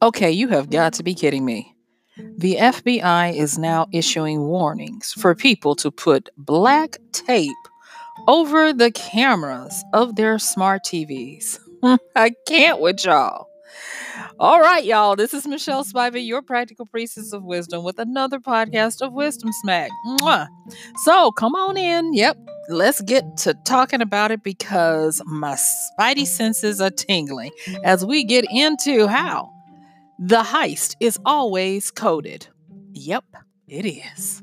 Okay, you have got to be kidding me. The FBI is now issuing warnings for people to put black tape over the cameras of their smart TVs. I can't with y'all. All right, y'all. This is Michelle Spivey, your practical priestess of wisdom, with another podcast of Wisdom Smack. Mwah. So come on in. Yep. Let's get to talking about it because my spidey senses are tingling as we get into how the heist is always coded. Yep, it is.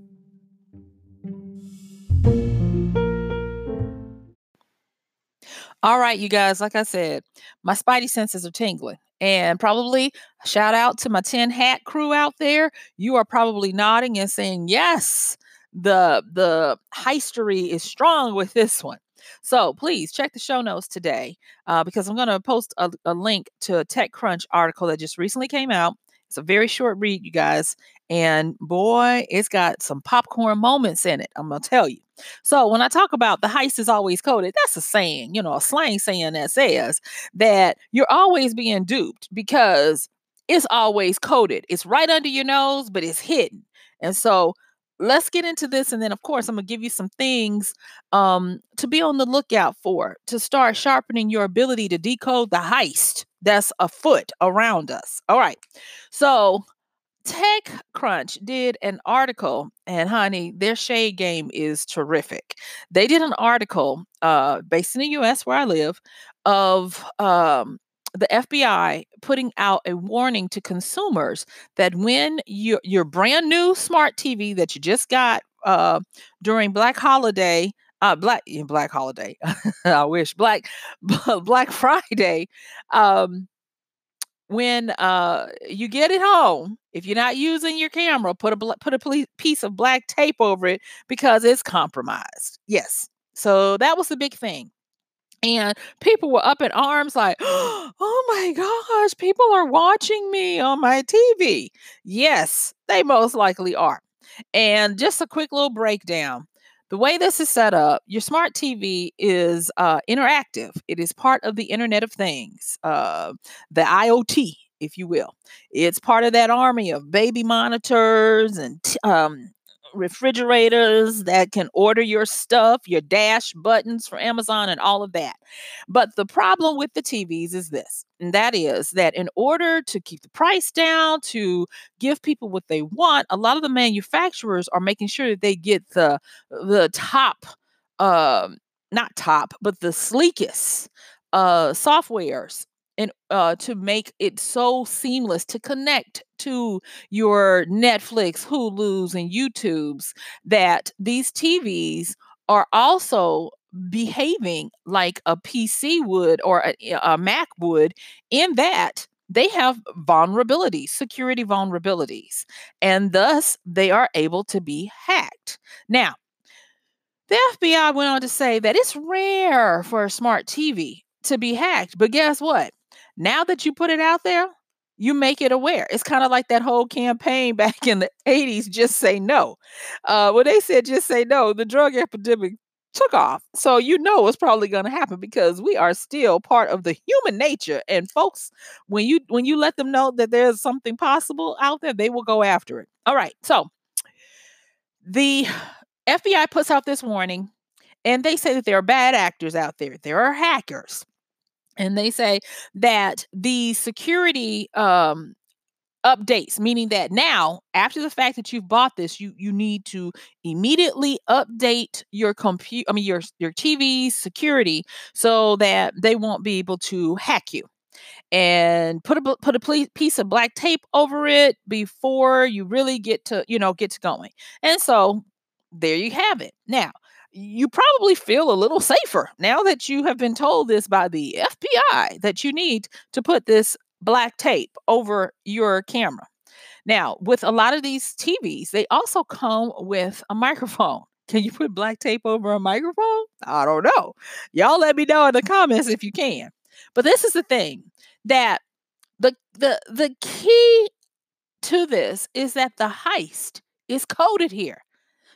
All right, you guys, like I said, my spidey senses are tingling. And probably shout out to my tin hat crew out there. You are probably nodding and saying, yes, the the heistery is strong with this one. So please check the show notes today uh, because I'm going to post a, a link to a TechCrunch article that just recently came out. It's a very short read, you guys. And boy, it's got some popcorn moments in it. I'm going to tell you. So, when I talk about the heist is always coded, that's a saying, you know, a slang saying that says that you're always being duped because it's always coded. It's right under your nose, but it's hidden. And so, let's get into this and then of course i'm going to give you some things um, to be on the lookout for to start sharpening your ability to decode the heist that's afoot around us all right so TechCrunch did an article, and honey, their shade game is terrific. They did an article uh, based in the US where I live of um, the FBI putting out a warning to consumers that when your your brand new smart TV that you just got uh, during Black Holiday, uh, Black Black Holiday, I wish Black Black Friday, um, when uh, you get it home, if you're not using your camera, put a put a piece of black tape over it because it's compromised. Yes, so that was the big thing. And people were up in arms, like, oh my gosh, people are watching me on my TV. Yes, they most likely are. And just a quick little breakdown. The way this is set up, your smart TV is uh, interactive. It is part of the Internet of Things, uh, the IoT, if you will. It's part of that army of baby monitors and um, refrigerators that can order your stuff, your dash buttons for Amazon, and all of that. But the problem with the TVs is this, and that is that in order to keep the price down, to give people what they want, a lot of the manufacturers are making sure that they get the the top, um, not top, but the sleekest uh, softwares and uh, to make it so seamless to connect to your Netflix, Hulu's, and YouTube's that these TVs are also behaving like a PC would or a, a Mac would, in that they have vulnerabilities, security vulnerabilities, and thus they are able to be hacked. Now, the FBI went on to say that it's rare for a smart TV to be hacked, but guess what? Now that you put it out there, you make it aware. It's kind of like that whole campaign back in the 80s, just say no. Uh, when they said just say no, the drug epidemic took off. So you know it's probably going to happen because we are still part of the human nature. And folks, when you when you let them know that there's something possible out there, they will go after it. All right. So the FBI puts out this warning and they say that there are bad actors out there. There are hackers and they say that the security um, updates meaning that now after the fact that you've bought this you you need to immediately update your computer i mean your your tv's security so that they won't be able to hack you. And put a put a piece of black tape over it before you really get to you know get to going. And so there you have it. Now you probably feel a little safer now that you have been told this by the FBI that you need to put this black tape over your camera. Now, with a lot of these TVs, they also come with a microphone. Can you put black tape over a microphone? I don't know. Y'all let me know in the comments if you can. But this is the thing that the the the key to this is that the heist is coded here.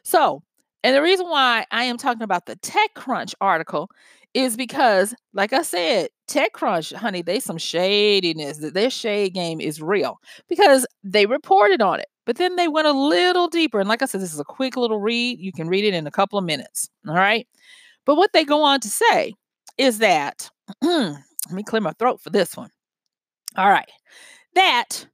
So and the reason why I am talking about the TechCrunch article is because, like I said, TechCrunch, honey, they some shadiness. Their shade game is real because they reported on it. But then they went a little deeper. And like I said, this is a quick little read. You can read it in a couple of minutes. All right. But what they go on to say is that, let me clear my throat for this one. All right. That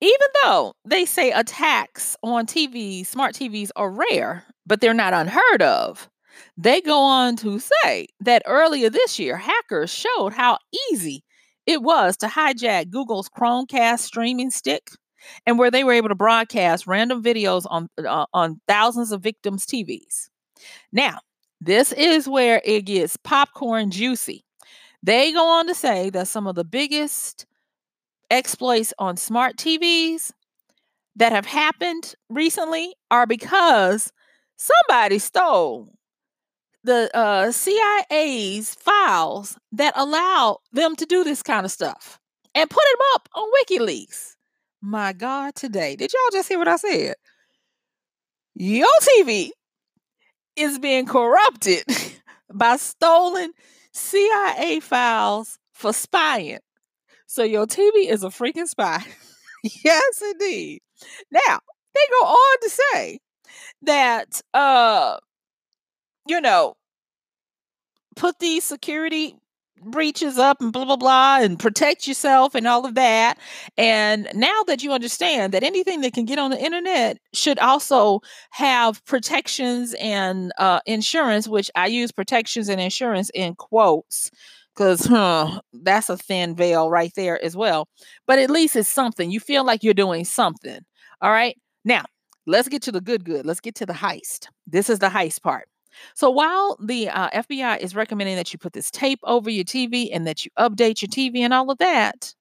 even though they say attacks on TVs, smart TVs are rare, but they're not unheard of, they go on to say that earlier this year, hackers showed how easy it was to hijack Google's Chromecast streaming stick and where they were able to broadcast random videos on uh, on thousands of victims' TVs. Now, this is where it gets popcorn juicy. They go on to say that some of the biggest exploits on smart TVs that have happened recently are because somebody stole the uh, CIA's files that allow them to do this kind of stuff and put them up on WikiLeaks. My God, today. Did y'all just hear what I said? Your TV is being corrupted by stolen CIA files for spying. So your TV is a freaking spy. yes, indeed. Now, they go on to say that uh you know, put these security breaches up and blah blah blah and protect yourself and all of that and now that you understand that anything that can get on the internet should also have protections and uh, insurance which i use protections and insurance in quotes because huh, that's a thin veil right there as well but at least it's something you feel like you're doing something all right now let's get to the good good let's get to the heist this is the heist part so while the uh, FBI is recommending that you put this tape over your TV and that you update your TV and all of that,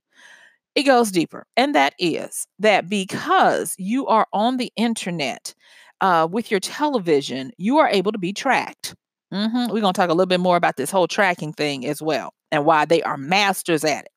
it goes deeper. And that is that because you are on the internet uh, with your television, you are able to be tracked. Mm-hmm. We're going to talk a little bit more about this whole tracking thing as well and why they are masters at it.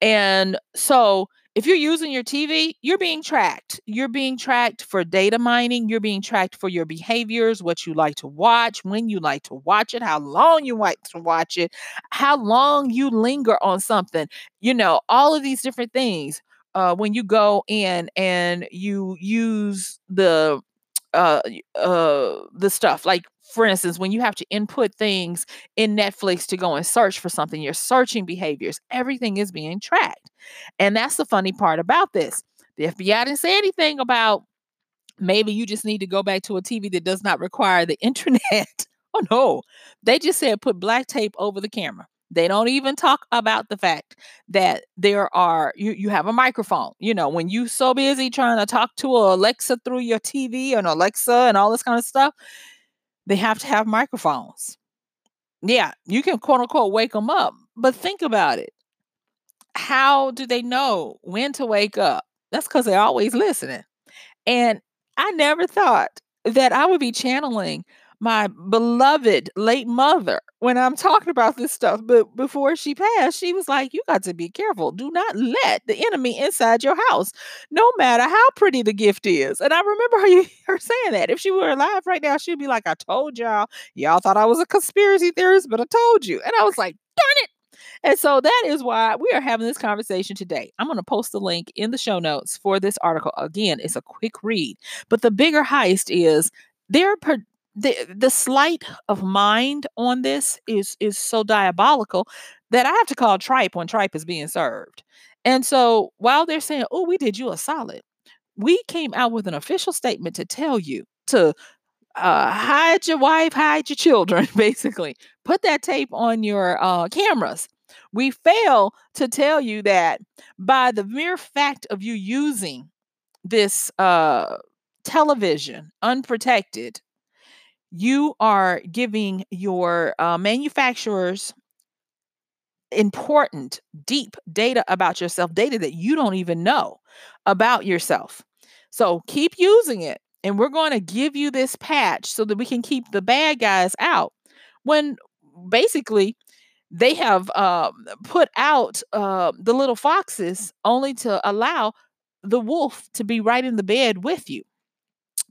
And so if you're using your TV, you're being tracked. You're being tracked for data mining. You're being tracked for your behaviors, what you like to watch, when you like to watch it, how long you like to watch it, how long you linger on something, you know, all of these different things. Uh, when you go in and you use the uh, uh, the stuff like for instance, when you have to input things in Netflix to go and search for something, your searching behaviors, everything is being tracked. And that's the funny part about this. The FBI didn't say anything about maybe you just need to go back to a TV that does not require the internet. oh no. They just said put black tape over the camera. They don't even talk about the fact that there are you you have a microphone. You know, when you so busy trying to talk to Alexa through your TV and Alexa and all this kind of stuff, they have to have microphones. Yeah, you can quote unquote wake them up, but think about it. How do they know when to wake up? That's because they're always listening. And I never thought that I would be channeling my beloved late mother when I'm talking about this stuff. But before she passed, she was like, You got to be careful. Do not let the enemy inside your house, no matter how pretty the gift is. And I remember her, her saying that. If she were alive right now, she'd be like, I told y'all. Y'all thought I was a conspiracy theorist, but I told you. And I was like, Darn it. And so that is why we are having this conversation today. I'm going to post the link in the show notes for this article. Again, it's a quick read, but the bigger heist is they're the the sleight of mind on this is is so diabolical that I have to call tripe when tripe is being served. And so while they're saying, "Oh, we did you a solid," we came out with an official statement to tell you to uh, hide your wife, hide your children, basically. Put that tape on your uh, cameras. We fail to tell you that by the mere fact of you using this uh, television unprotected you are giving your uh, manufacturers important, deep data about yourself, data that you don't even know about yourself. So keep using it. And we're going to give you this patch so that we can keep the bad guys out. When basically they have uh, put out uh, the little foxes only to allow the wolf to be right in the bed with you.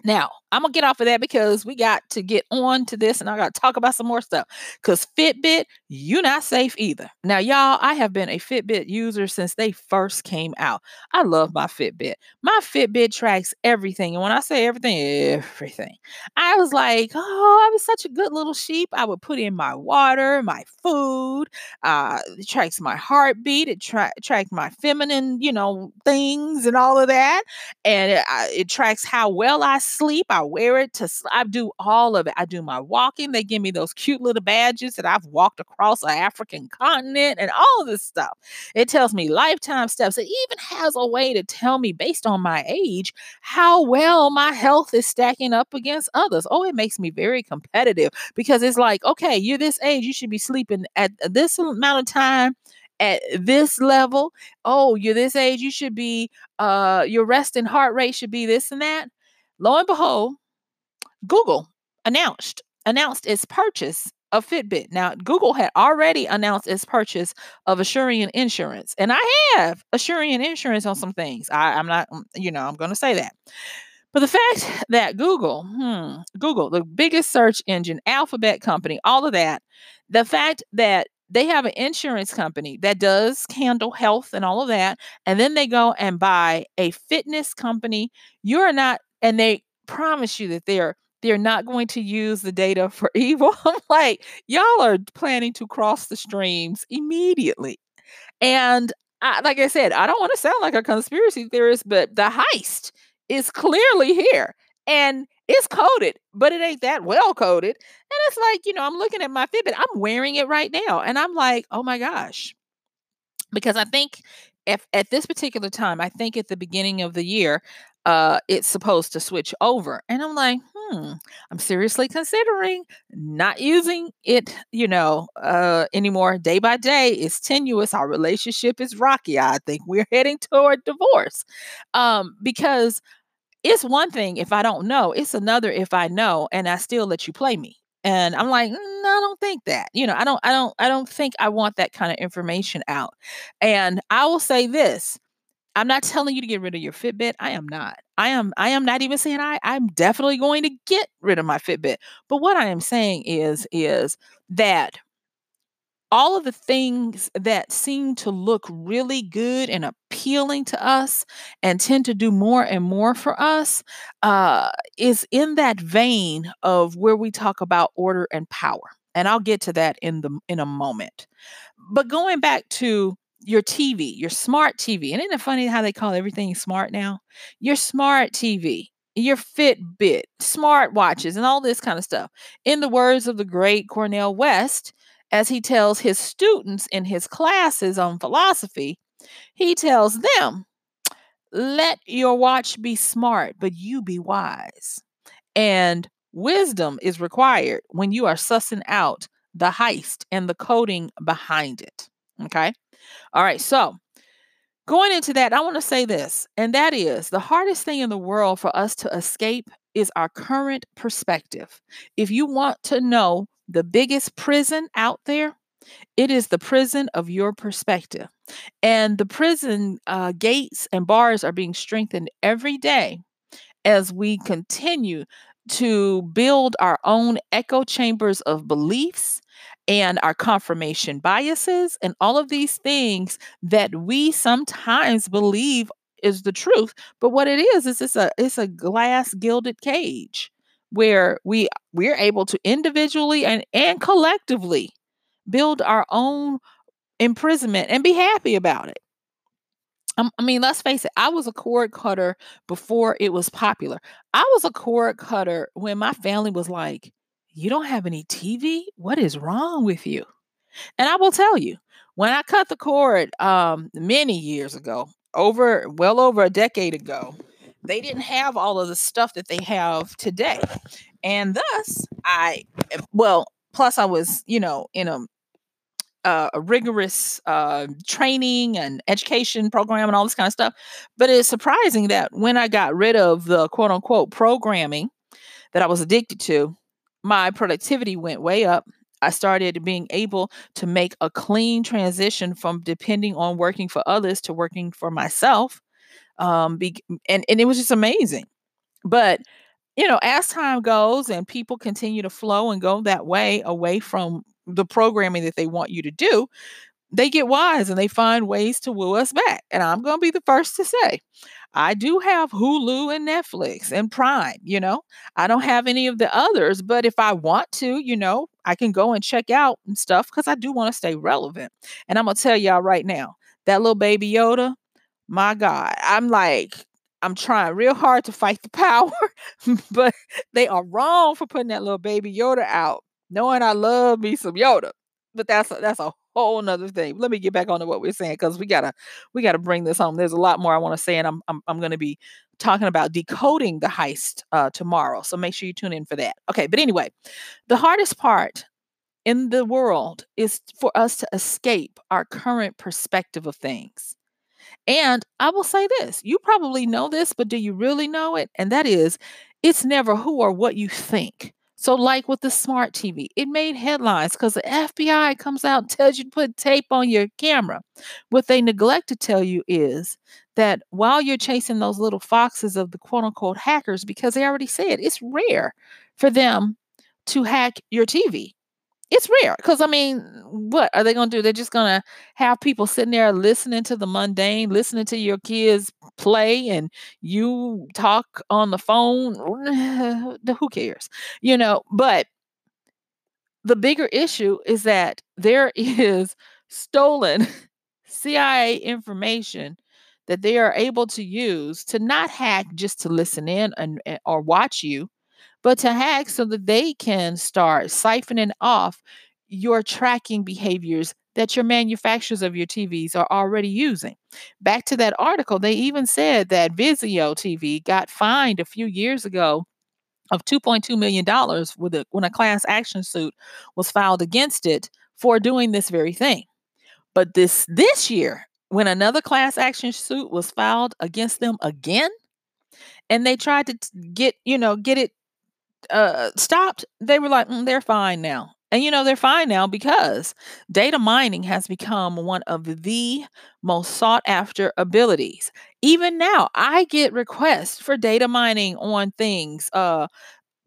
Now, I'm gonna get off of that because we got to get on to this and I gotta talk about some more stuff. Cause Fitbit, you're not safe either. Now, y'all, I have been a Fitbit user since they first came out. I love my Fitbit. My Fitbit tracks everything. And when I say everything, everything. I was like, oh, I was such a good little sheep. I would put in my water, my food, uh, it tracks my heartbeat, it tra- tracks my feminine, you know, things and all of that. And it, it tracks how well I sleep. I wear it to, I do all of it. I do my walking. They give me those cute little badges that I've walked across an African continent and all this stuff. It tells me lifetime steps. It even has a way to tell me, based on my age, how well my health is stacking up against others. Oh, it makes me very competitive because it's like, okay, you're this age, you should be sleeping at this amount of time at this level. Oh, you're this age, you should be, uh, your resting heart rate should be this and that. Lo and behold, Google announced announced its purchase of Fitbit. Now, Google had already announced its purchase of Asurion Insurance, and I have Asurion Insurance on some things. I, I'm not, mm, you know, I'm going to say that. But the fact that Google, hmm, Google, the biggest search engine, alphabet company, all of that, the fact that they have an insurance company that does handle health and all of that, and then they go and buy a fitness company, you're not, and they promise you that they're they're not going to use the data for evil. I'm like, y'all are planning to cross the streams immediately. And I, like I said, I don't want to sound like a conspiracy theorist, but the heist is clearly here and it's coded, but it ain't that well coded. And it's like, you know, I'm looking at my Fitbit, I'm wearing it right now. And I'm like, oh my gosh. Because I think if at this particular time, I think at the beginning of the year, uh, it's supposed to switch over. And I'm like, hmm, I'm seriously considering not using it, you know, uh, anymore. Day by day, it's tenuous. Our relationship is rocky. I think we're heading toward divorce. Um, because it's one thing if I don't know, it's another if I know and I still let you play me. And I'm like, mm, I don't think that. You know, I don't, I don't, I don't think I want that kind of information out. And I will say this I'm not telling you to get rid of your Fitbit. I am not. I am I am not even saying I I'm definitely going to get rid of my Fitbit. But what I am saying is is that all of the things that seem to look really good and appealing to us and tend to do more and more for us uh, is in that vein of where we talk about order and power and i'll get to that in the in a moment but going back to your TV, your smart TV. And isn't it funny how they call everything smart now? Your smart TV, your Fitbit, smart watches, and all this kind of stuff. In the words of the great Cornel West, as he tells his students in his classes on philosophy, he tells them, let your watch be smart, but you be wise. And wisdom is required when you are sussing out the heist and the coding behind it. Okay. All right. So, going into that, I want to say this, and that is the hardest thing in the world for us to escape is our current perspective. If you want to know the biggest prison out there, it is the prison of your perspective. And the prison uh, gates and bars are being strengthened every day as we continue to build our own echo chambers of beliefs and our confirmation biases and all of these things that we sometimes believe is the truth but what it is is it's a it's a glass gilded cage where we we're able to individually and and collectively build our own imprisonment and be happy about it um, I mean, let's face it, I was a cord cutter before it was popular. I was a cord cutter when my family was like, You don't have any TV? What is wrong with you? And I will tell you, when I cut the cord um, many years ago, over well over a decade ago, they didn't have all of the stuff that they have today. And thus, I, eh, well, plus I was, you know, in a uh, a rigorous uh, training and education program and all this kind of stuff. But it's surprising that when I got rid of the quote unquote programming that I was addicted to, my productivity went way up. I started being able to make a clean transition from depending on working for others to working for myself. Um, be, and, and it was just amazing. But you know, as time goes and people continue to flow and go that way away from the programming that they want you to do, they get wise and they find ways to woo us back. And I'm going to be the first to say, I do have Hulu and Netflix and Prime, you know. I don't have any of the others, but if I want to, you know, I can go and check out and stuff because I do want to stay relevant. And I'm going to tell y'all right now that little baby Yoda, my God, I'm like, I'm trying real hard to fight the power, but they are wrong for putting that little baby Yoda out, knowing I love me some Yoda. But that's a, that's a whole nother thing. Let me get back on to what we're saying because we gotta we gotta bring this home. There's a lot more I want to say, and I'm I'm, I'm to be talking about decoding the heist uh, tomorrow. So make sure you tune in for that. Okay, but anyway, the hardest part in the world is for us to escape our current perspective of things. And I will say this you probably know this, but do you really know it? And that is, it's never who or what you think. So, like with the smart TV, it made headlines because the FBI comes out and tells you to put tape on your camera. What they neglect to tell you is that while you're chasing those little foxes of the quote unquote hackers, because they already said it's rare for them to hack your TV it's rare because I mean, what are they going to do? They're just going to have people sitting there listening to the mundane, listening to your kids play, and you talk on the phone. Who cares? You know, but the bigger issue is that there is stolen CIA information that they are able to use to not hack just to listen in and, eh, or watch you, but to hack so that they can start siphoning off your tracking behaviors that your manufacturers of your TVs are already using. Back to that article, they even said that Vizio TV got fined a few years ago of $2.2 million a, when a class action suit was filed against it for doing this very thing. But this this year, when another class action suit was filed against them again, and they tried to get, you know, get it uh, stopped, they were like, mm, they're fine now. And you know, they're fine now because data mining has become one of the most sought after abilities. Even now, I get requests for data mining on things uh,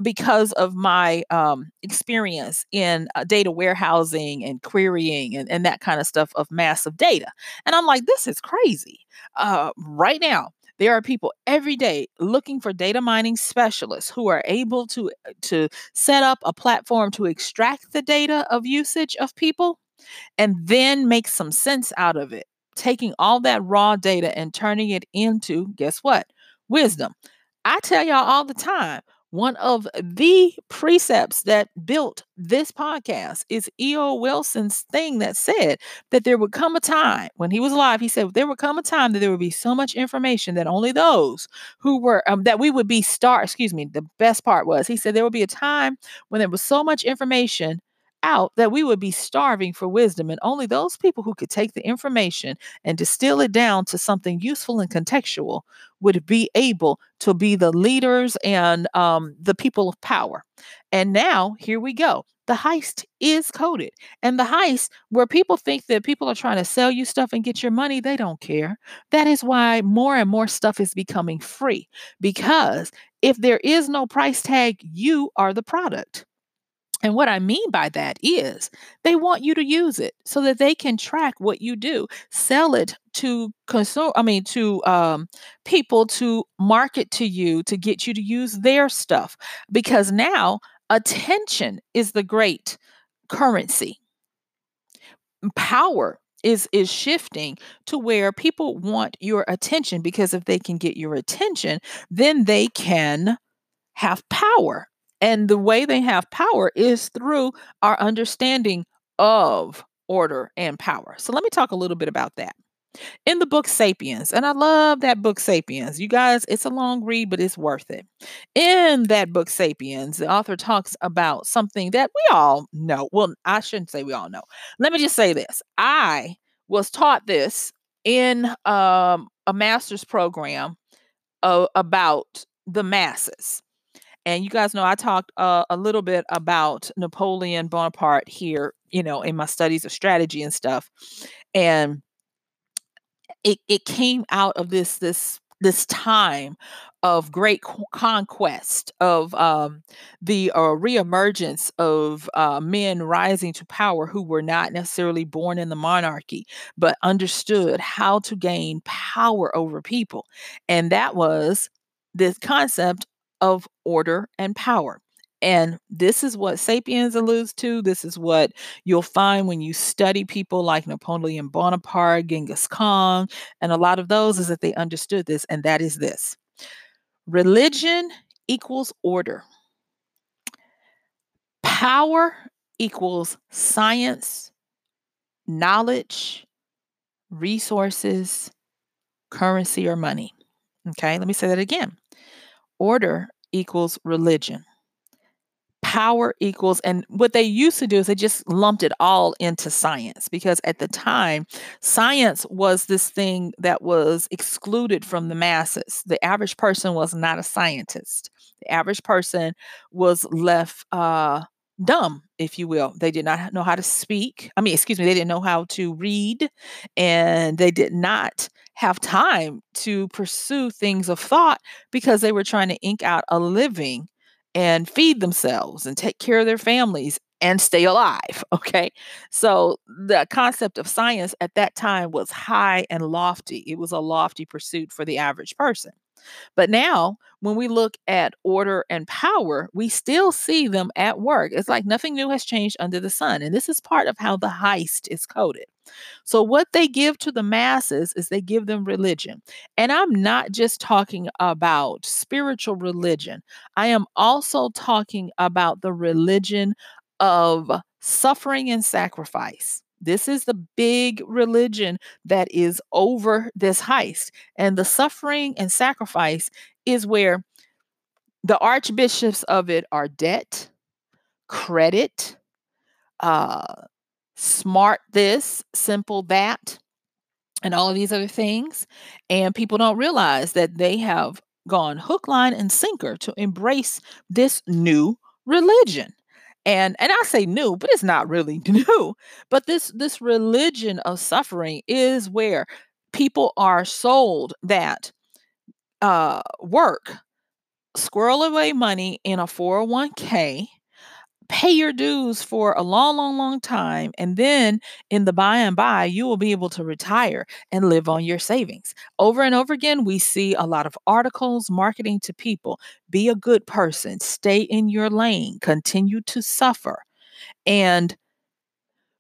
because of my um, experience in uh, data warehousing and querying and, and that kind of stuff of massive data. And I'm like, this is crazy. Uh, right now, there are people every day looking for data mining specialists who are able to uh, to set up a platform to extract the data of usage of people and then make some sense out of it. Taking all that raw data and turning it into guess what? Wisdom. I tell y'all all the time, one of the precepts that built this podcast is E.O. Wilson's thing that said that there would come a time when he was alive. He said there would come a time that there would be so much information that only those who were um, that we would be star. Excuse me. The best part was he said there would be a time when there was so much information out that we would be starving for wisdom, and only those people who could take the information and distill it down to something useful and contextual would be able to be the leaders and um, the people of power. And now, here we go. The heist is coded. And the heist, where people think that people are trying to sell you stuff and get your money, they don't care. That is why more and more stuff is becoming free. Because if there is no price tag, you are the product. And what I mean by that is they want you to use it so that they can track what you do, sell it to consume, I mean, to um, people to market to you to get you to use their stuff. Because now attention is the great currency. Power is is shifting to where people want your attention because if they can get your attention, then they can have power and the way they have power is through our understanding of order and power. So let me talk a little bit about that. In the book Sapiens, and I love that book Sapiens. You guys, it's a long read, but it's worth it. In that book Sapiens, the author talks about something that we all know. Well, I shouldn't say we all know. Let me just say this. I was taught this in um, a master's program uh, about the masses. And you guys know I talked uh, a little bit about Napoleon Bonaparte here, you know, in my studies of strategy and stuff. And it, it came out of this this this time of great conquest, of um, the uh, reemergence of uh, men rising to power who were not necessarily born in the monarchy, but understood how to gain power over people. And that was this concept of order and power. And this is what Sapiens alludes to. This is what you'll find when you study people like Napoleon Bonaparte, Genghis Khan, and a lot of those is that they understood this, and that is this religion equals order, power equals science, knowledge, resources, currency, or money. Okay, let me say that again. Order equals religion. Power equals and what they used to do is they just lumped it all into science because at the time science was this thing that was excluded from the masses. The average person was not a scientist. The average person was left uh, dumb if you will they did not know how to speak i mean excuse me they didn't know how to read and they did not have time to pursue things of thought because they were trying to ink out a living and feed themselves and take care of their families and stay alive. Okay. So the concept of science at that time was high and lofty. It was a lofty pursuit for the average person. But now, when we look at order and power, we still see them at work. It's like nothing new has changed under the sun. And this is part of how the heist is coded. So, what they give to the masses is they give them religion. And I'm not just talking about spiritual religion, I am also talking about the religion of suffering and sacrifice. This is the big religion that is over this heist. And the suffering and sacrifice is where the archbishops of it are debt, credit, uh, smart this, simple that, and all of these other things. And people don't realize that they have gone hook, line, and sinker to embrace this new religion. And and I say new, but it's not really new. But this this religion of suffering is where people are sold that uh work, squirrel away money in a 401k pay your dues for a long, long, long time. And then in the by and by, you will be able to retire and live on your savings. Over and over again, we see a lot of articles marketing to people be a good person, stay in your lane, continue to suffer. And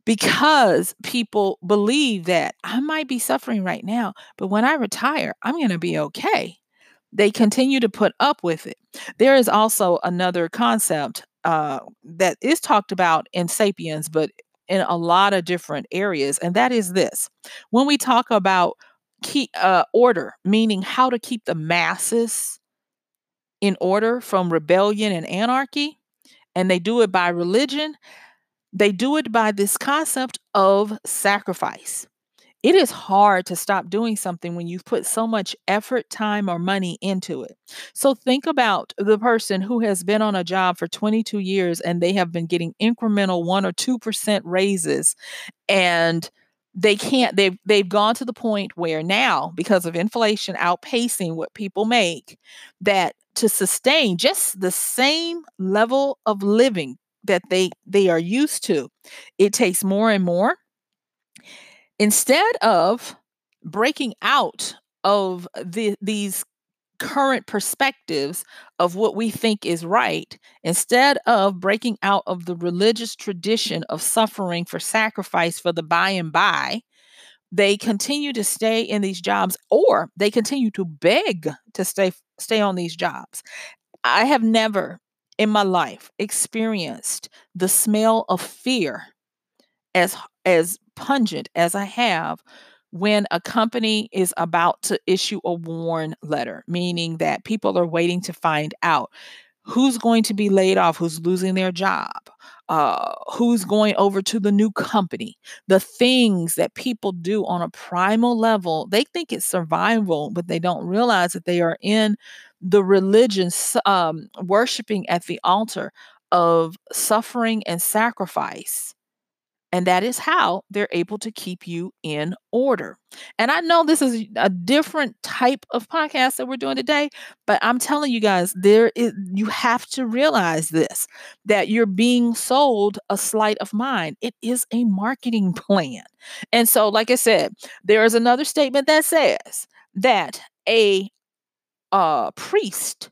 because people believe that I might be suffering right now, but when I retire, I'm going to be okay. They continue to put up with it. There is also another concept uh, that is talked about in Sapiens, but in a lot of different areas, and that is this: when we talk about key uh, order, meaning how to keep the masses in order from rebellion and anarchy, and they do it by religion. They do it by this concept of sacrifice it is hard to stop doing something when you've put so much effort, time, or money into it. So think about the person who has been on a job for 22 years and they have been getting incremental 1 or 2% raises and they can't they've they've gone to the point where now because of inflation outpacing what people make that to sustain just the same level of living that they they are used to it takes more and more instead of breaking out of the, these current perspectives of what we think is right, instead of breaking out of the religious tradition of suffering for sacrifice for the by and by, they continue to stay in these jobs or they continue to beg to stay stay on these jobs. I have never in my life experienced the smell of fear as as pungent as I have when a company is about to issue a warn letter, meaning that people are waiting to find out who's going to be laid off, who's losing their job, uh, who's going over to the new company, the things that people do on a primal level. They think it's survival, but they don't realize that they are in the religion, um, worshiping at the altar of suffering and sacrifice And that is how they're able to keep you in order. And I know this is a different type of podcast that we're doing today, but I'm telling you guys, there is you have to realize this that you're being sold a sleight of mind. It is a marketing plan. And so, like I said, there is another statement that says that a uh, priest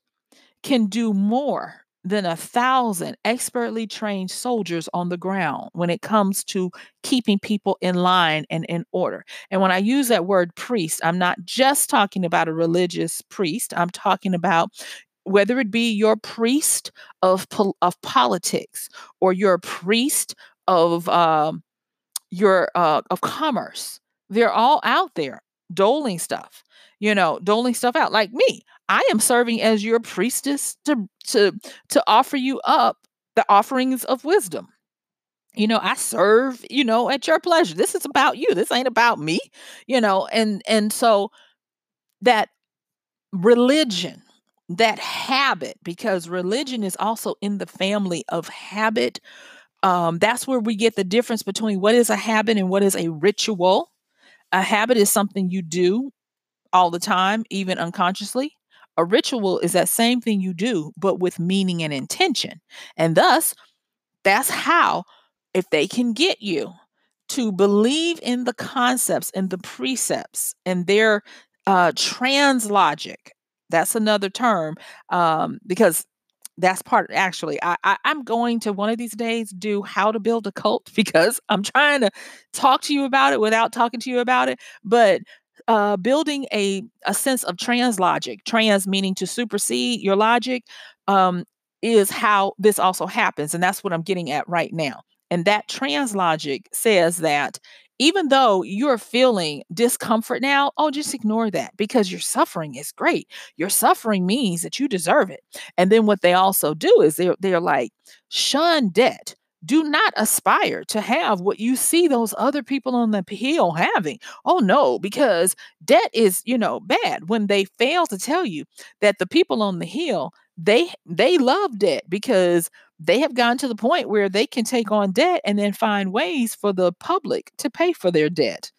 can do more than a thousand expertly trained soldiers on the ground when it comes to keeping people in line and in order. And when I use that word priest, I'm not just talking about a religious priest, I'm talking about whether it be your priest of, of politics or your priest of um, your uh, of commerce. They're all out there doling stuff, you know, doling stuff out like me. I am serving as your priestess to to to offer you up the offerings of wisdom. You know, I serve, you know, at your pleasure. This is about you. This ain't about me, you know, and and so that religion, that habit, because religion is also in the family of habit. Um, that's where we get the difference between what is a habit and what is a ritual. A habit is something you do all the time, even unconsciously. A ritual is that same thing you do, but with meaning and intention. And thus, that's how, if they can get you to believe in the concepts and the precepts and their uh, trans logic, that's another term um, because that's part actually I, I i'm going to one of these days do how to build a cult because i'm trying to talk to you about it without talking to you about it but uh, building a, a sense of trans logic, trans meaning to supersede your logic, um, is how this also happens. And that's what I'm getting at right now. And that trans logic says that even though you're feeling discomfort now, oh, just ignore that because your suffering is great. Your suffering means that you deserve it. And then what they also do is they're, they're like, shun debt do not aspire to have what you see those other people on the hill having. Oh no, because debt is, you know, bad when they fail to tell you that the people on the hill, they they love debt because they have gotten to the point where they can take on debt and then find ways for the public to pay for their debt.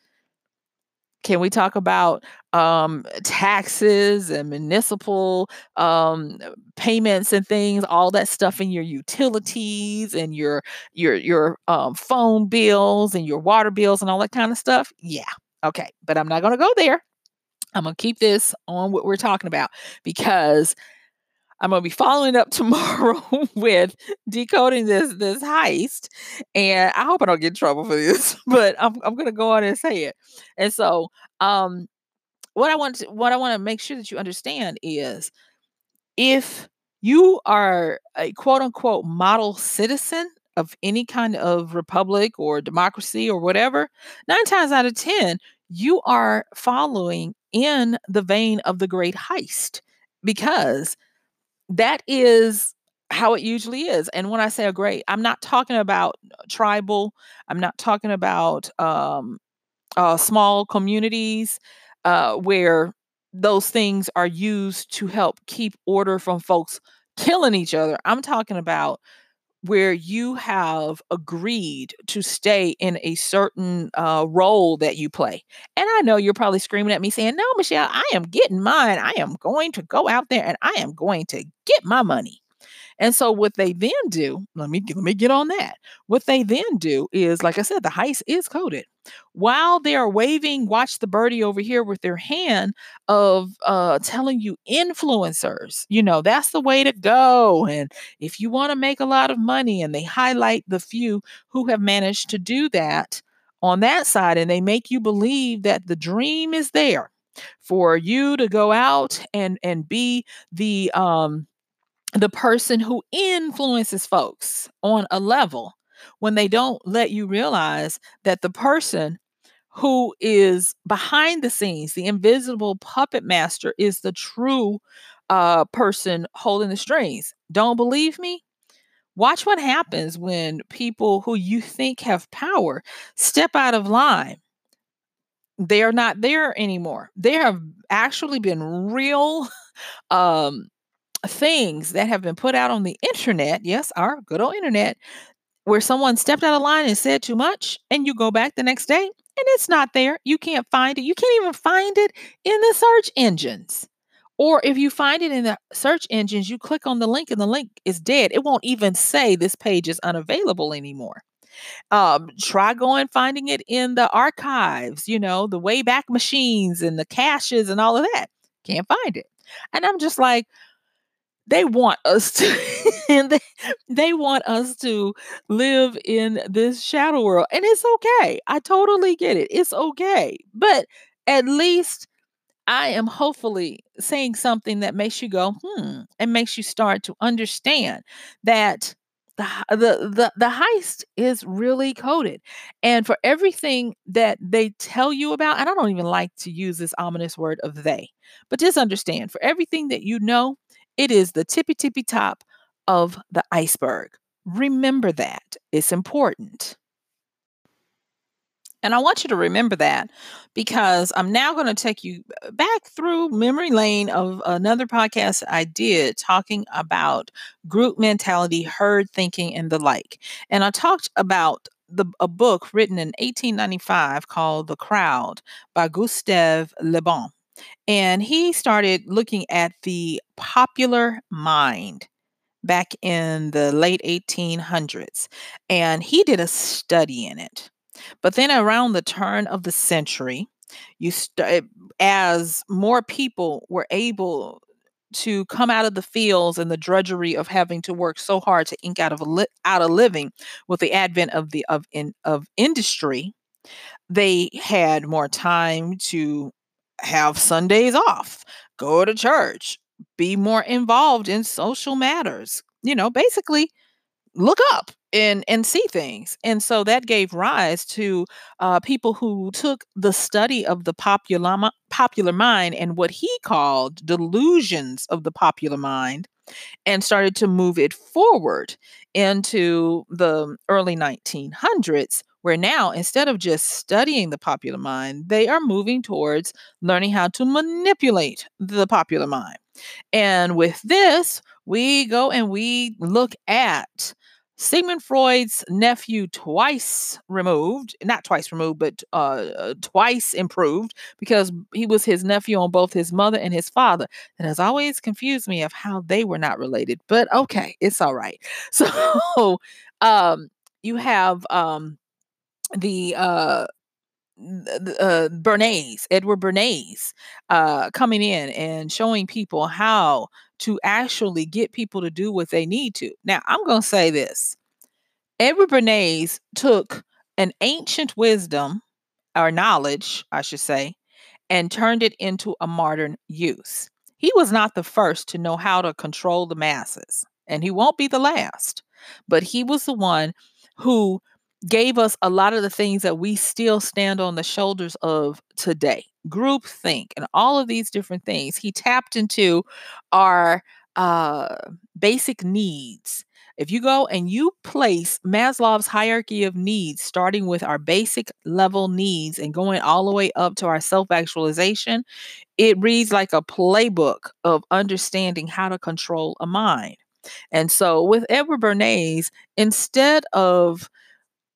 Can we talk about um, taxes and municipal um, payments and things, all that stuff in your utilities and your your your um, phone bills and your water bills and all that kind of stuff? Yeah, okay, but I'm not going to go there. I'm going to keep this on what we're talking about because I'm gonna be following up tomorrow with decoding this this heist, and I hope I don't get in trouble for this, but I'm I'm gonna go on and say it. And so, um, what I want to what I want to make sure that you understand is, if you are a quote unquote model citizen of any kind of republic or democracy or whatever, nine times out of ten, you are following in the vein of the great heist because that is how it usually is. And when I say a great, I'm not talking about uh, tribal, I'm not talking about um, uh, small communities uh, where those things are used to help keep order from folks killing each other. I'm talking about where you have agreed to stay in a certain uh, role that you play. And I know you're probably screaming at me saying, No, Michelle, I am getting mine. I am going to go out there and I am going to get my money. And so what they then do, let me let me get on that. What they then do is, like I said, the heist is coded. While they are waving, watch the birdie over here with their hand of uh telling you influencers, you know, that's the way to go. And if you want to make a lot of money, and they highlight the few who have managed to do that on that side, and they make you believe that the dream is there for you to go out and and be the um the person who influences folks on a level when they don't let you realize that the person who is behind the scenes, the invisible puppet master, is the true uh, person holding the strings. Don't believe me? Watch what happens when people who you think have power step out of line. They are not there anymore. There have actually been real um, things that have been put out on the internet, yes, our good old internet, where someone stepped out of line and said too much, and you go back the next day and it's not there. You can't find it. You can't even find it in the search engines. Or if you find it in the search engines, you click on the link and the link is dead. It won't even say this page is unavailable anymore. Um, try going finding it in the archives, you know, the Wayback Machines and the caches and all of that. Can't find it. And I'm just like, they want us to and they, they want us to live in this shadow world and it's okay i totally get it it's okay but at least i am hopefully saying something that makes you go hmm and makes you start to understand that the, the the the heist is really coded and for everything that they tell you about and i don't even like to use this ominous word of they but just understand for everything that you know it is the tippy tippy top of the iceberg. Remember that. It's important. And I want you to remember that because I'm now going to take you uh, back through memory lane of another podcast I did talking about group mentality, herd thinking, and the like. And I talked about the, a book written in 1895 called The Crowd by Gustave Le Bon. And he started looking at the popular mind back in the late 1800s. And he did a study in it. But then around the turn of the century, you st- as more people were able to come out of the fields and the drudgery of having to work so hard to ink out of a li- out a living with the advent of the of in of industry they had more time to have Sundays off, go to church, be more involved in social matters. You know, basically look up and and see things and so that gave rise to uh, people who took the study of the popular popular mind and what he called delusions of the popular mind and started to move it forward into the early 1900s where now instead of just studying the popular mind, they are moving towards learning how to manipulate the popular mind. And with this, we go and we look at Sigmund Freud's nephew, twice removed, not twice removed, but uh, uh, twice improved because he was his nephew on both his mother and his father. It has always confused me of how they were not related, but okay, it's all right. So um, you have um, the uh uh, Bernays, Edward Bernays, uh, coming in and showing people how to actually get people to do what they need to. Now, I'm going to say this Edward Bernays took an ancient wisdom or knowledge, I should say, and turned it into a modern use. He was not the first to know how to control the masses, and he won't be the last, but he was the one who gave us a lot of the things that we still stand on the shoulders of today. Group think and all of these different things. He tapped into our uh, basic needs. If you go and you place Maslow's hierarchy of needs, starting with our basic level needs and going all the way up to our self actualization, it reads like a playbook of understanding how to control a mind. And so with Edward Bernays, instead of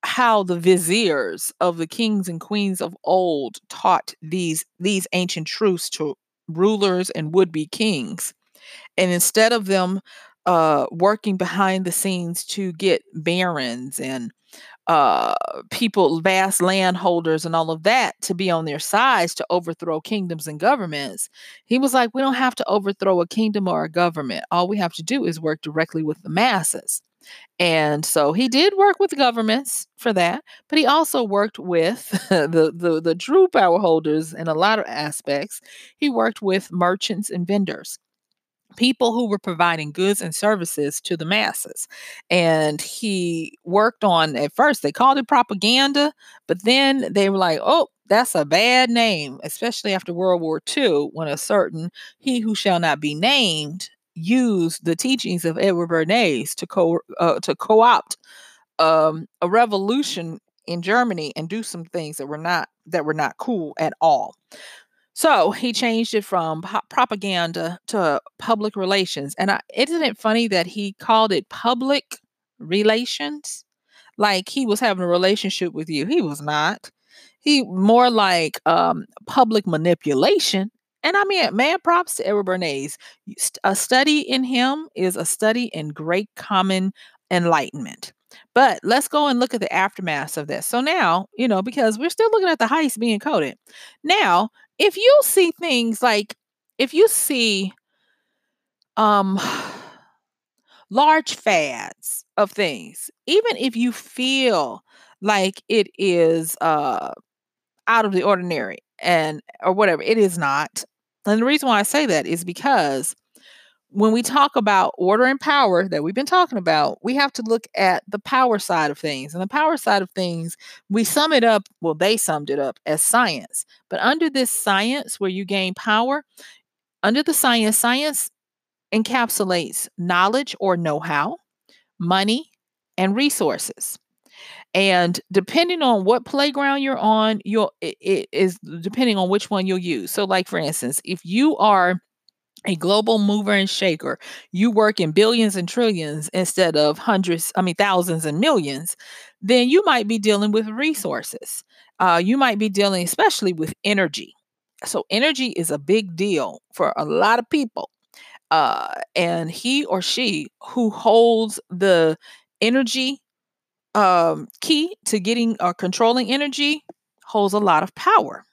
how the viziers of the kings and queens of old taught these these ancient truths to rulers and would-be kings and instead of them uh, working behind the scenes to get barons and uh, people, vast landholders, and all of that to be on their sides to overthrow kingdoms and governments. He was like, We don't have to overthrow a kingdom or a government. All we have to do is work directly with the masses. And so he did work with governments for that, but he also worked with the, the, the true power holders in a lot of aspects. He worked with merchants and vendors people who were providing goods and services to the masses. And he worked on, at first, they called it propaganda, but then they were like, oh, that's a bad name, especially after World War II, when a certain he who shall not be named used the teachings of Edward Bernays to co uh, to co-opt um, a revolution in Germany and do some things that were not that were not cool at all. So he changed it from propaganda to public relations, and I, isn't it funny that he called it public relations? like he was having a relationship with you. He was not. He more like um, public manipulation. And I mean, man, props to Edward Bernays. A study in him is a study in great common enlightenment. But let's go and look at the aftermath of this. So now, you know, because we're still looking at the heist being coded. Now, if you see things like, if you see um large fads of things, even if you feel like it is uh out of the ordinary and or whatever, it is not. And the reason why I say that is because when we talk about order and power that we've been talking about, we have to look at the power side of things. And the power side of things, we sum it up, well, they summed it up as science. But under this science where you gain power, under the science, science encapsulates knowledge or know how, money, and resources. And depending on what playground you're on, you'll it, it is depending on which one you'll use. So, like for instance, if you are a global mover and shaker. You work in billions and trillions instead of hundreds, I mean, thousands and millions, then you might be dealing with resources. Uh, you might be dealing especially with energy. So, energy is a big deal for a lot of people. Uh, and he or she who holds the energy um, key to getting or controlling energy holds a lot of power.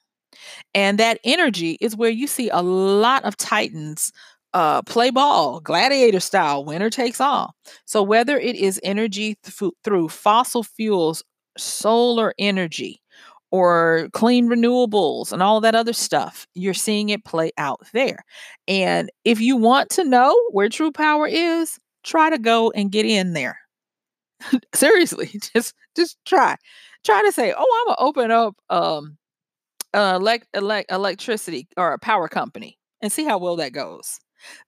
And that energy is where you see a lot of titans uh, play ball, gladiator style, winner takes all. So, whether it is energy th- through fossil fuels, solar energy, or clean renewables and all that other stuff, you're seeing it play out there. And if you want to know where true power is, try to go and get in there. Seriously, just just try. Try to say, "Oh, I'm gonna open up um uh, elect, elect, electricity or a power company and see how well that goes.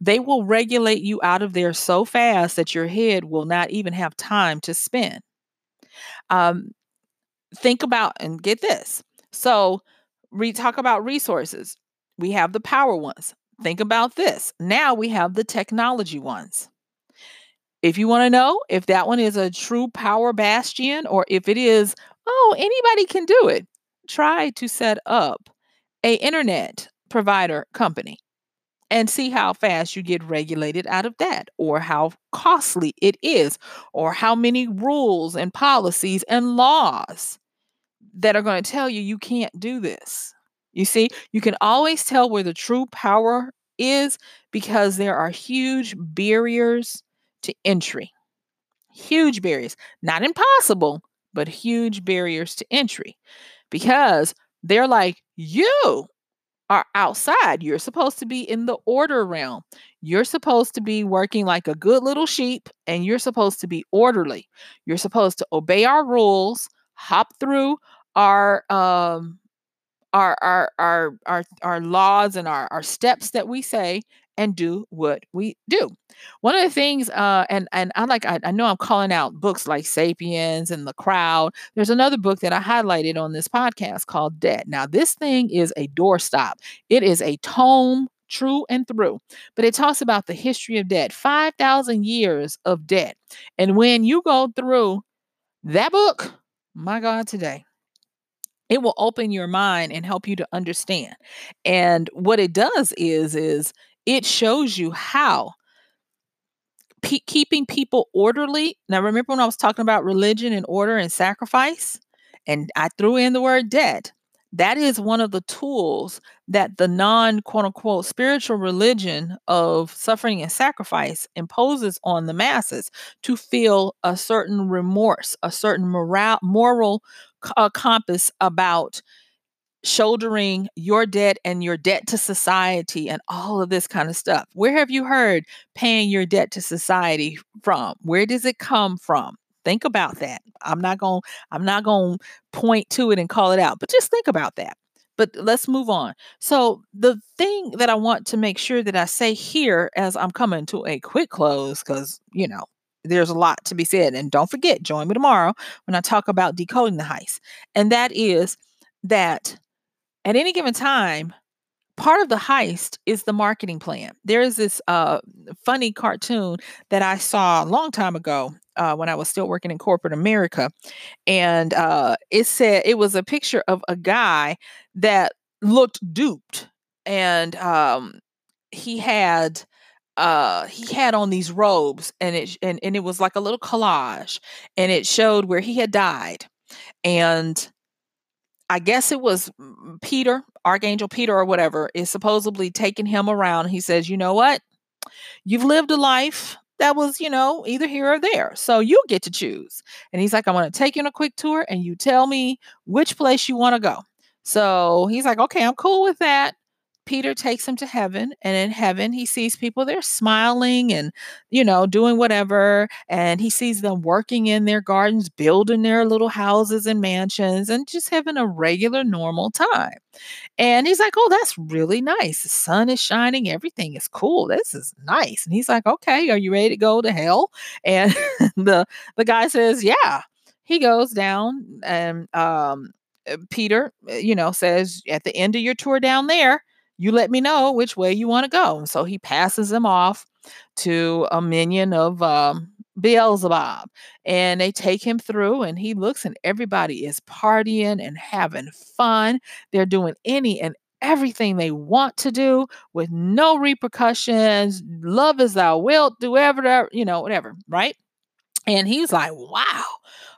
They will regulate you out of there so fast that your head will not even have time to spin. Um, think about and get this. So, we talk about resources. We have the power ones. Think about this. Now we have the technology ones. If you want to know if that one is a true power bastion or if it is, oh, anybody can do it, try to set up a internet provider company and see how fast you get regulated out of that or how costly it is or how many rules and policies and laws that are going to tell you you can't do this. You see, you can always tell where the true power is because there are huge barriers to entry. Huge barriers, not impossible, but huge barriers to entry because they're like, you are outside. You're supposed to be in the order realm. You're supposed to be working like a good little sheep and you're supposed to be orderly. You're supposed to obey our rules, hop through our um our our our our, our laws and our, our steps that we say and do what we do. One of the things, uh, and and I like I, I know I'm calling out books like *Sapiens* and *The Crowd*. There's another book that I highlighted on this podcast called *Debt*. Now this thing is a doorstop. It is a tome true and through. But it talks about the history of debt, 5,000 years of debt. And when you go through that book, my God, today, it will open your mind and help you to understand. And what it does is is it shows you how pe- keeping people orderly. Now, remember when I was talking about religion and order and sacrifice? And I threw in the word debt. That is one of the tools that the non quote unquote spiritual religion of suffering and sacrifice imposes on the masses to feel a certain remorse, a certain moral, moral uh, compass about shouldering your debt and your debt to society and all of this kind of stuff. Where have you heard paying your debt to society from? Where does it come from? Think about that. I'm not going I'm not going to point to it and call it out, but just think about that. But let's move on. So, the thing that I want to make sure that I say here as I'm coming to a quick close cuz, you know, there's a lot to be said and don't forget join me tomorrow when I talk about decoding the heist. And that is that at any given time, part of the heist is the marketing plan. There is this uh, funny cartoon that I saw a long time ago uh, when I was still working in corporate America, and uh, it said it was a picture of a guy that looked duped, and um, he had uh he had on these robes and it and, and it was like a little collage and it showed where he had died and I guess it was mm, Peter, Archangel Peter or whatever, is supposedly taking him around. He says, You know what? You've lived a life that was, you know, either here or there. So you get to choose. And he's like, I want to take you on a quick tour and you tell me which place you want to go. So he's like, Okay, I'm cool with that. Peter takes him to heaven, and in heaven, he sees people there smiling and, you know, doing whatever. And he sees them working in their gardens, building their little houses and mansions, and just having a regular, normal time. And he's like, Oh, that's really nice. The sun is shining. Everything is cool. This is nice. And he's like, Okay, are you ready to go to hell? And the the guy says, Yeah. He goes down and um Peter, you know, says at the end of your tour down there, you let me know which way you want to go. So he passes him off to a minion of um, Beelzebub. And they take him through, and he looks, and everybody is partying and having fun. They're doing any and everything they want to do with no repercussions. Love as thou wilt, do whatever, you know, whatever, right? And he's like, wow,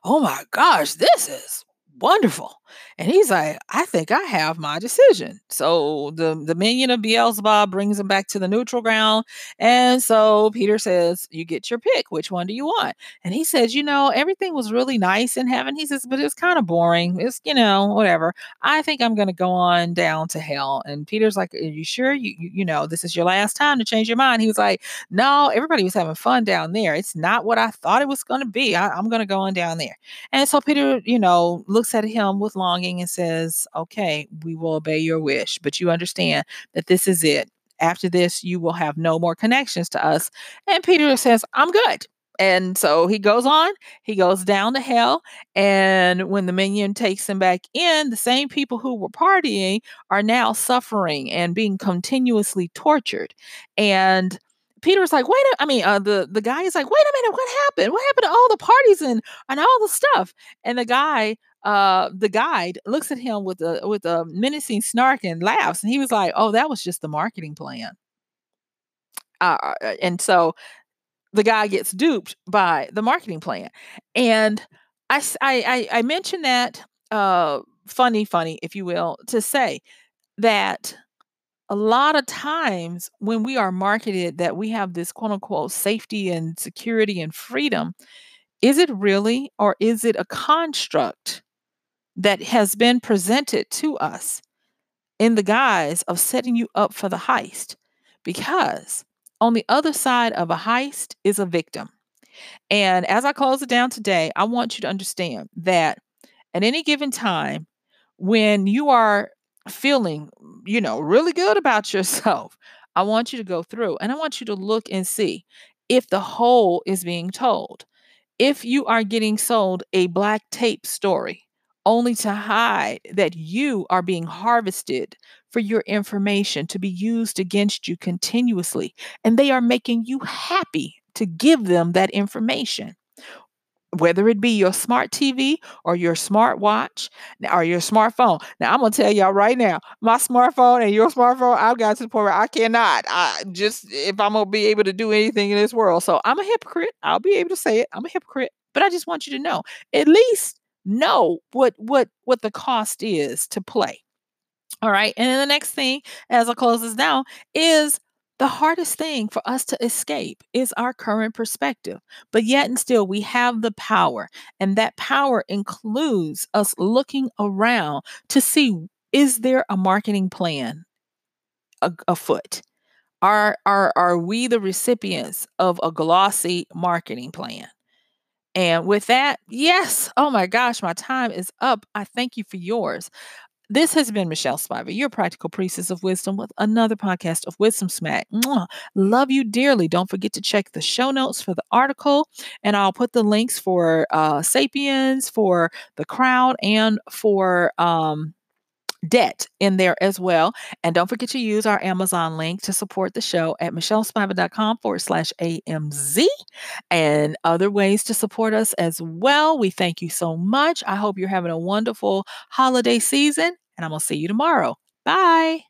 oh my gosh, this is wonderful. And he's like, I think I have my decision. So the, the minion of Beelzebub brings him back to the neutral ground. And so Peter says, You get your pick. Which one do you want? And he says, You know, everything was really nice in heaven. He says, But it's kind of boring. It's, you know, whatever. I think I'm going to go on down to hell. And Peter's like, Are you sure? You, you, you know, this is your last time to change your mind. He was like, No, everybody was having fun down there. It's not what I thought it was going to be. I, I'm going to go on down there. And so Peter, you know, looks at him with longing and says, Okay, we will obey your wish, but you understand that this is it. After this, you will have no more connections to us. And Peter says, I'm good. And so he goes on, he goes down to hell. And when the minion takes him back in, the same people who were partying are now suffering and being continuously tortured. And Peter's like, wait, a, I mean, uh, the the guy is like, wait a minute, what happened? What happened to all the parties and and all the stuff? And the guy uh the guide looks at him with a with a menacing snark and laughs and he was like oh that was just the marketing plan. Uh, uh, uh and so the guy gets duped by the marketing plan and i i i mentioned that uh funny funny if you will to say that a lot of times when we are marketed that we have this quote unquote safety and security and freedom is it really or is it a construct that has been presented to us in the guise of setting you up for the heist. Because on the other side of a heist is a victim. And as I close it down today, I want you to understand that at any given time, when you are feeling, you know, really good about yourself, I want you to go through and I want you to look and see if the whole is being told. If you are getting sold a black tape story, only to hide that you are being harvested for your information to be used against you continuously. And they are making you happy to give them that information. Whether it be your smart TV or your smart watch or your smartphone. Now, I'm going to tell y'all right now my smartphone and your smartphone, I've got to the point where I cannot. I just, if I'm going to be able to do anything in this world. So I'm a hypocrite. I'll be able to say it. I'm a hypocrite. But I just want you to know at least know what what what the cost is to play. All right. And then the next thing, as I close this down, is the hardest thing for us to escape is our current perspective. But yet and still, we have the power. And that power includes us looking around to see is there a marketing plan afoot? Are, are, are we the recipients of a glossy marketing plan? And with that, yes, oh my gosh, my time is up. I thank you for yours. This has been Michelle Spiva, your practical priestess of wisdom, with another podcast of Wisdom Smack. Mwah. Love you dearly. Don't forget to check the show notes for the article, and I'll put the links for uh, Sapiens, for the crowd, and for um, debt in there as well. And don't forget to use our Amazon link to support the show at michellespiva.com forward slash AMZ and other ways to support us as well. We thank you so much. I hope you're having a wonderful holiday season, and I'm going to see you tomorrow. Bye.